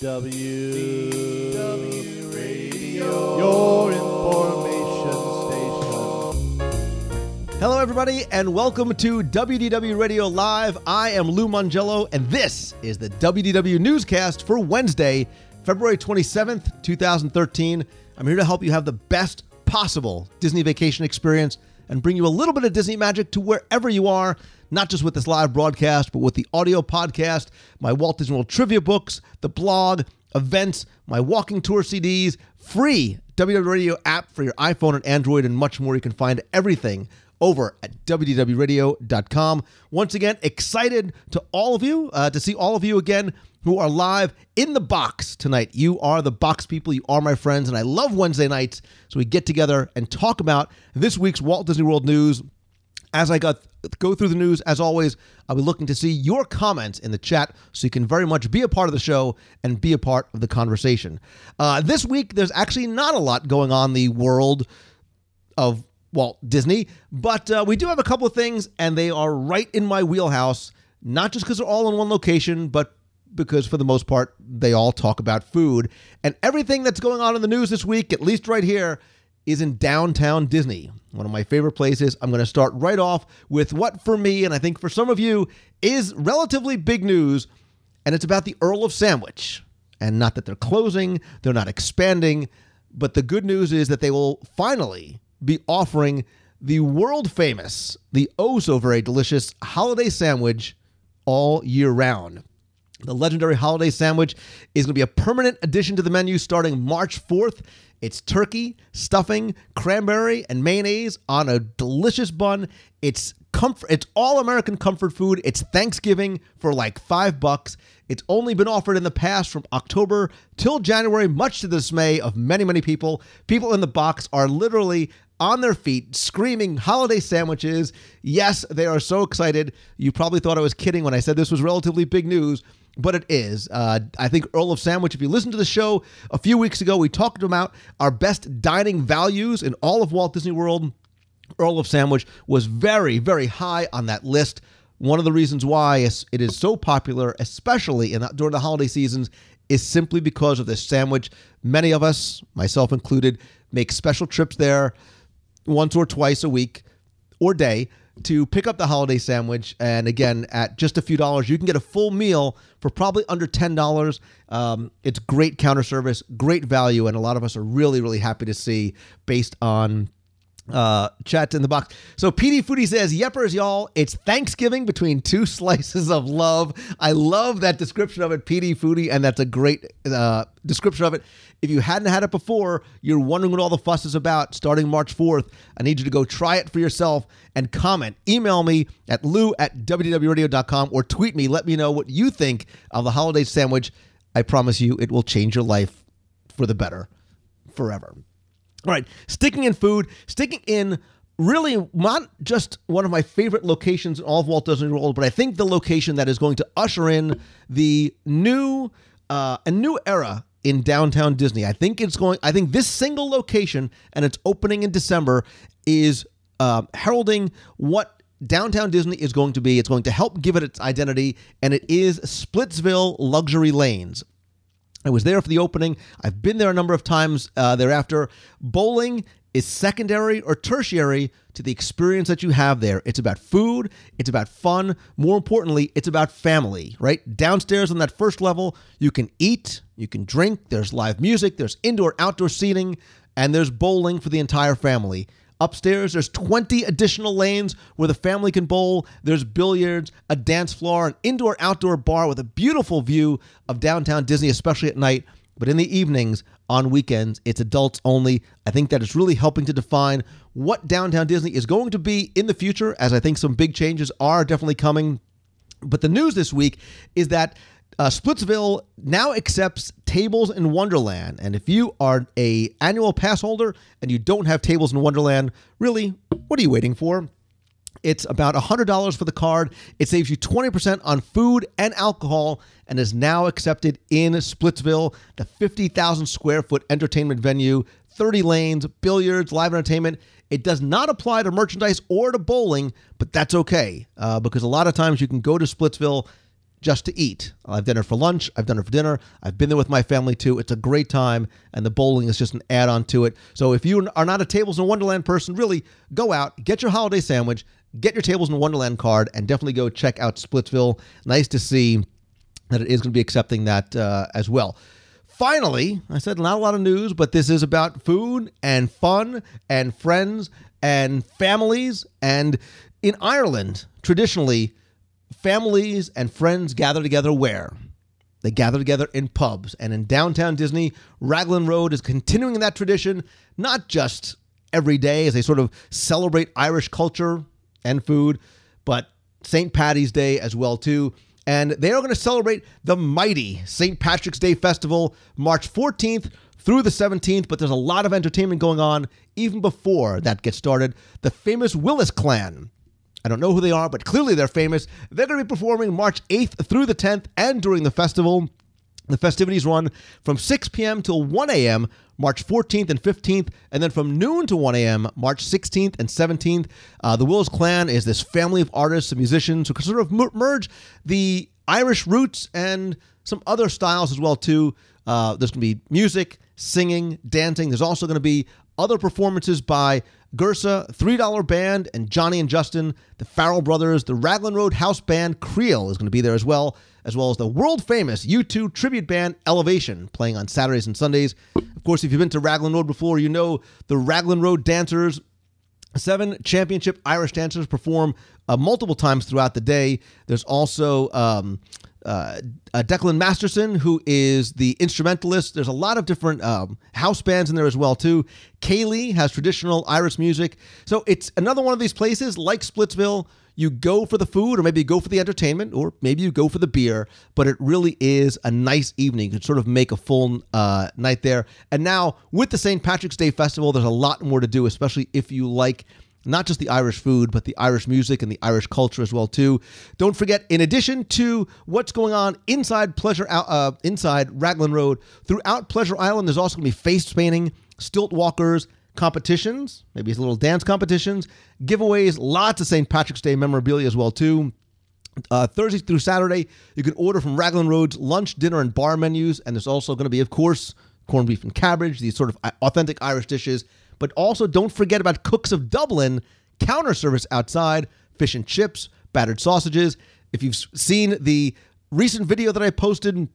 W W Radio, your information station. Hello, everybody, and welcome to WDW Radio Live. I am Lou Mongello, and this is the WDW newscast for Wednesday, February 27th, 2013. I'm here to help you have the best possible Disney vacation experience and bring you a little bit of Disney magic to wherever you are, not just with this live broadcast, but with the audio podcast, my Walt Disney World trivia books, the blog, events, my walking tour CDs, free WDW Radio app for your iPhone and Android, and much more. You can find everything over at wdwradio.com. Once again, excited to all of you, uh, to see all of you again who are live in the box tonight. You are the box people, you are my friends, and I love Wednesday nights. So we get together and talk about this week's Walt Disney World news. As I got go through the news, as always, I'll be looking to see your comments in the chat so you can very much be a part of the show and be a part of the conversation. Uh, this week, there's actually not a lot going on the world of Walt Disney, but uh, we do have a couple of things, and they are right in my wheelhouse. Not just because they're all in one location, but because for the most part, they all talk about food. And everything that's going on in the news this week, at least right here, is in downtown Disney, one of my favorite places. I'm going to start right off with what, for me, and I think for some of you, is relatively big news, and it's about the Earl of Sandwich. And not that they're closing, they're not expanding, but the good news is that they will finally be offering the world famous, the oh so very delicious holiday sandwich all year round. The legendary holiday sandwich is going to be a permanent addition to the menu starting March 4th. It's turkey, stuffing, cranberry, and mayonnaise on a delicious bun. It's comfort. It's all American comfort food. It's Thanksgiving for like five bucks. It's only been offered in the past from October till January, much to the dismay of many, many people. People in the box are literally on their feet screaming holiday sandwiches. Yes, they are so excited. You probably thought I was kidding when I said this was relatively big news, but it is. Uh, I think Earl of Sandwich, if you listen to the show a few weeks ago, we talked about our best dining values in all of Walt Disney World. Earl of Sandwich was very, very high on that list. One of the reasons why it is so popular, especially in, during the holiday seasons, is simply because of this sandwich. Many of us, myself included, make special trips there once or twice a week or day to pick up the holiday sandwich. And again, at just a few dollars, you can get a full meal for probably under $10. Um, it's great counter service, great value, and a lot of us are really, really happy to see based on uh, chat in the box. So PD Foodie says, "Yepers, y'all, it's Thanksgiving between two slices of love." I love that description of it, PD Foodie, and that's a great uh, description of it. If you hadn't had it before, you're wondering what all the fuss is about. Starting March 4th, I need you to go try it for yourself and comment. Email me at lou at wwradio.com or tweet me. Let me know what you think of the holiday sandwich. I promise you, it will change your life for the better forever. All right, sticking in food, sticking in really not just one of my favorite locations in all of Walt Disney World, but I think the location that is going to usher in the new uh, a new era in downtown Disney. I think it's going. I think this single location and its opening in December is uh, heralding what downtown Disney is going to be. It's going to help give it its identity, and it is Splitsville Luxury Lanes. I was there for the opening. I've been there a number of times uh, thereafter. Bowling is secondary or tertiary to the experience that you have there. It's about food, it's about fun. More importantly, it's about family, right? Downstairs on that first level, you can eat, you can drink, there's live music, there's indoor outdoor seating, and there's bowling for the entire family. Upstairs, there's 20 additional lanes where the family can bowl. There's billiards, a dance floor, an indoor outdoor bar with a beautiful view of downtown Disney, especially at night. But in the evenings, on weekends, it's adults only. I think that it's really helping to define what downtown Disney is going to be in the future, as I think some big changes are definitely coming. But the news this week is that uh, Splitsville now accepts Tables in Wonderland, and if you are a annual pass holder and you don't have Tables in Wonderland, really, what are you waiting for? It's about $100 for the card. It saves you 20% on food and alcohol and is now accepted in Splitsville, the 50,000 square foot entertainment venue, 30 lanes, billiards, live entertainment. It does not apply to merchandise or to bowling, but that's okay uh, because a lot of times you can go to Splitsville just to eat. I've done it for lunch. I've done it for dinner. I've been there with my family too. It's a great time, and the bowling is just an add on to it. So if you are not a Tables in Wonderland person, really go out, get your holiday sandwich, get your Tables in Wonderland card, and definitely go check out Splitsville. Nice to see that it is going to be accepting that uh, as well. Finally, I said not a lot of news, but this is about food and fun and friends and families. And in Ireland, traditionally, families and friends gather together where? They gather together in pubs. And in downtown Disney, Raglan Road is continuing that tradition, not just every day as they sort of celebrate Irish culture and food, but St. Patty's Day as well too. And they are going to celebrate the mighty St. Patrick's Day Festival March 14th through the 17th, but there's a lot of entertainment going on even before that gets started. The famous Willis Clan I don't know who they are, but clearly they're famous. They're going to be performing March 8th through the 10th and during the festival. The festivities run from 6 p.m. till 1 a.m. March 14th and 15th, and then from noon to 1 a.m. March 16th and 17th. Uh, the Willis Clan is this family of artists and musicians who sort of merge the Irish roots and some other styles as well too. Uh, there's going to be music, singing, dancing. There's also going to be other performances by Gersa, $3 Band, and Johnny and Justin, the Farrell Brothers, the Raglan Road House Band, Creel is going to be there as well, as well as the world famous U2 tribute band Elevation, playing on Saturdays and Sundays. Of course, if you've been to Raglan Road before, you know the Raglan Road Dancers Seven championship Irish dancers perform uh, multiple times throughout the day. There's also um, uh, uh, Declan Masterson, who is the instrumentalist. There's a lot of different um, house bands in there as well too. Kaylee has traditional Irish music, so it's another one of these places like Splitsville. You go for the food, or maybe you go for the entertainment, or maybe you go for the beer. But it really is a nice evening. You can sort of make a full uh, night there. And now with the St. Patrick's Day Festival, there's a lot more to do, especially if you like not just the Irish food, but the Irish music and the Irish culture as well too. Don't forget, in addition to what's going on inside Pleasure, uh, inside Raglan Road, throughout Pleasure Island, there's also going to be face painting, stilt walkers, competitions, maybe a little dance competitions, giveaways, lots of St. Patrick's Day memorabilia as well too. Uh, Thursday through Saturday, you can order from Raglan Road's lunch, dinner, and bar menus, and there's also going to be, of course, corned beef and cabbage, these sort of authentic Irish dishes but also, don't forget about Cooks of Dublin counter service outside, fish and chips, battered sausages. If you've seen the recent video that I posted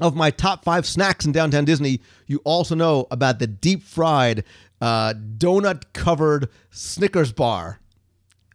of my top five snacks in downtown Disney, you also know about the deep fried uh, donut covered Snickers bar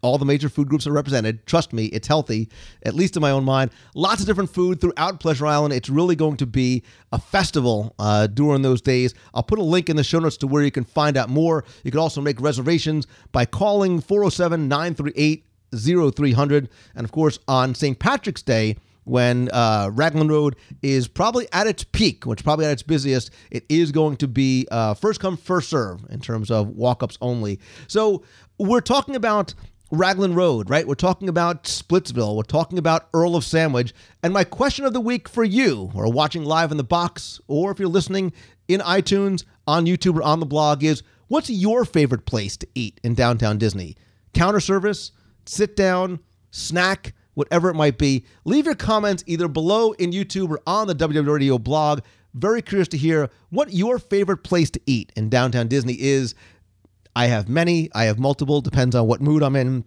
all the major food groups are represented. Trust me, it's healthy, at least in my own mind. Lots of different food throughout Pleasure Island. It's really going to be a festival uh, during those days. I'll put a link in the show notes to where you can find out more. You can also make reservations by calling 407 938 0300. And of course, on St. Patrick's Day, when uh, Raglan Road is probably at its peak, which probably at its busiest, it is going to be uh, first come, first serve in terms of walk ups only. So we're talking about Raglan Road, right? We're talking about Splitsville. We're talking about Earl of Sandwich. And my question of the week for you, are watching live in the box, or if you're listening in iTunes, on YouTube, or on the blog, is what's your favorite place to eat in downtown Disney? Counter service, sit down, snack, whatever it might be. Leave your comments either below in YouTube or on the WDW Radio blog. Very curious to hear what your favorite place to eat in downtown Disney is. I have many, I have multiple, depends on what mood I'm in.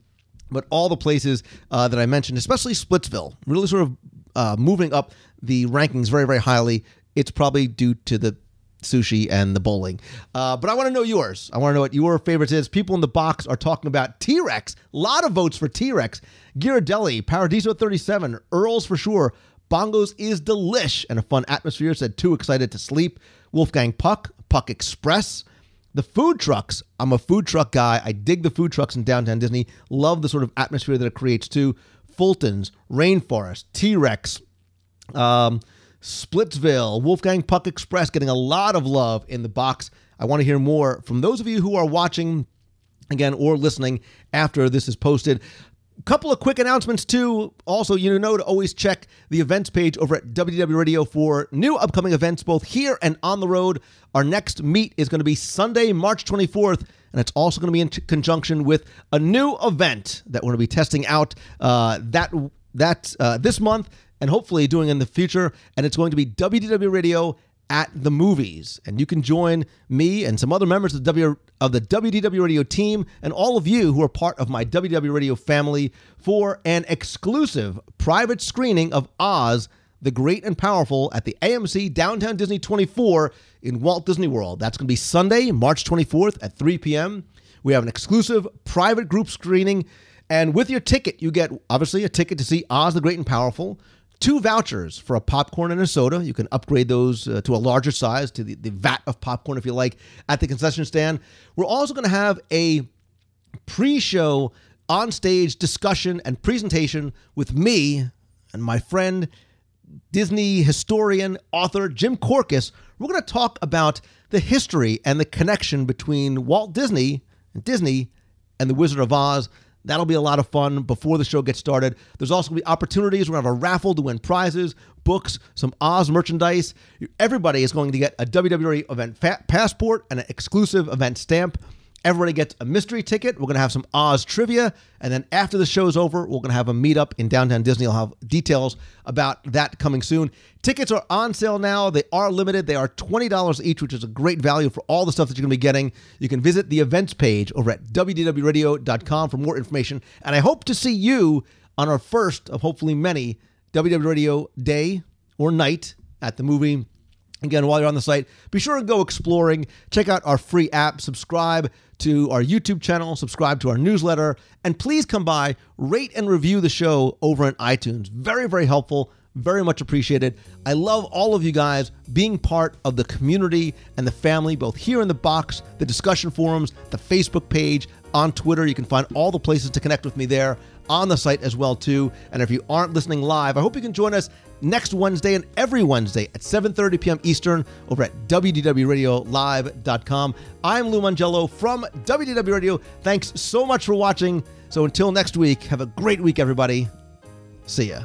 But all the places uh, that I mentioned, especially Splitsville, really sort of uh, moving up the rankings very, very highly. It's probably due to the sushi and the bowling. Uh, but I want to know yours. I want to know what your favorites is. People in the box are talking about T Rex. A lot of votes for T Rex. Ghirardelli, Paradiso 37, Earls for sure. Bongos is delish and a fun atmosphere. Said too excited to sleep. Wolfgang Puck, Puck Express. The food trucks, I'm a food truck guy. I dig the food trucks in downtown Disney. Love the sort of atmosphere that it creates too. Fulton's, Rainforest, T Rex, um, Splitsville, Wolfgang Puck Express getting a lot of love in the box. I want to hear more from those of you who are watching again or listening after this is posted couple of quick announcements too. Also, you know to always check the events page over at WDW Radio for new upcoming events, both here and on the road. Our next meet is going to be Sunday, March 24th, and it's also going to be in conjunction with a new event that we're going to be testing out uh, that that uh, this month and hopefully doing in the future. And it's going to be WDW Radio at the movies. And you can join me and some other members of the, w, of the WDW Radio team and all of you who are part of my WDW Radio family for an exclusive private screening of Oz the Great and Powerful at the AMC Downtown Disney 24 in Walt Disney World. That's going to be Sunday, March 24th at 3 p.m. We have an exclusive private group screening. And with your ticket, you get obviously a ticket to see Oz the Great and Powerful, two vouchers for a popcorn and a soda. You can upgrade those uh, to a larger size, to the, the vat of popcorn if you like, at the concession stand. We're also going to have a pre show on stage discussion and presentation with me and my friend Disney historian, author Jim Korkis. We're going to talk about the history and the connection between Walt Disney and Disney and the Wizard of Oz. That'll be a lot of fun before the show gets started. There's also going to be opportunities. We're going to have a raffle to win prizes, books, some Oz merchandise. Everybody is going to get a WWE event fa- passport and an exclusive event stamp. Everybody gets a mystery ticket. We're going to have some Oz trivia. And then after the show's over, we're going to have a meetup in downtown Disney. I'll have details about that coming soon. Tickets are on sale now. They are limited. They are $20 each, which is a great value for all the stuff that you're going to be getting. You can visit the events page over at WDWRadio.com for more information. And I hope to see you on our first of hopefully many WDW Radio day or night at the movie Again, while you're on the site, be sure to go exploring. Check out our free app, subscribe to our YouTube channel, subscribe to our newsletter, and please come by, rate and review the show over on iTunes. Very, very helpful. Very much appreciated. I love all of you guys being part of the community and the family, both here in the box, the discussion forums, the Facebook page, on Twitter. You can find all the places to connect with me there on the site as well too. And if you aren't listening live, I hope you can join us next Wednesday and every Wednesday at 7:30 p.m. Eastern over at wdwradiolive.com. I'm Lou Mongello from WDW Radio. Thanks so much for watching. So until next week, have a great week everybody. See ya.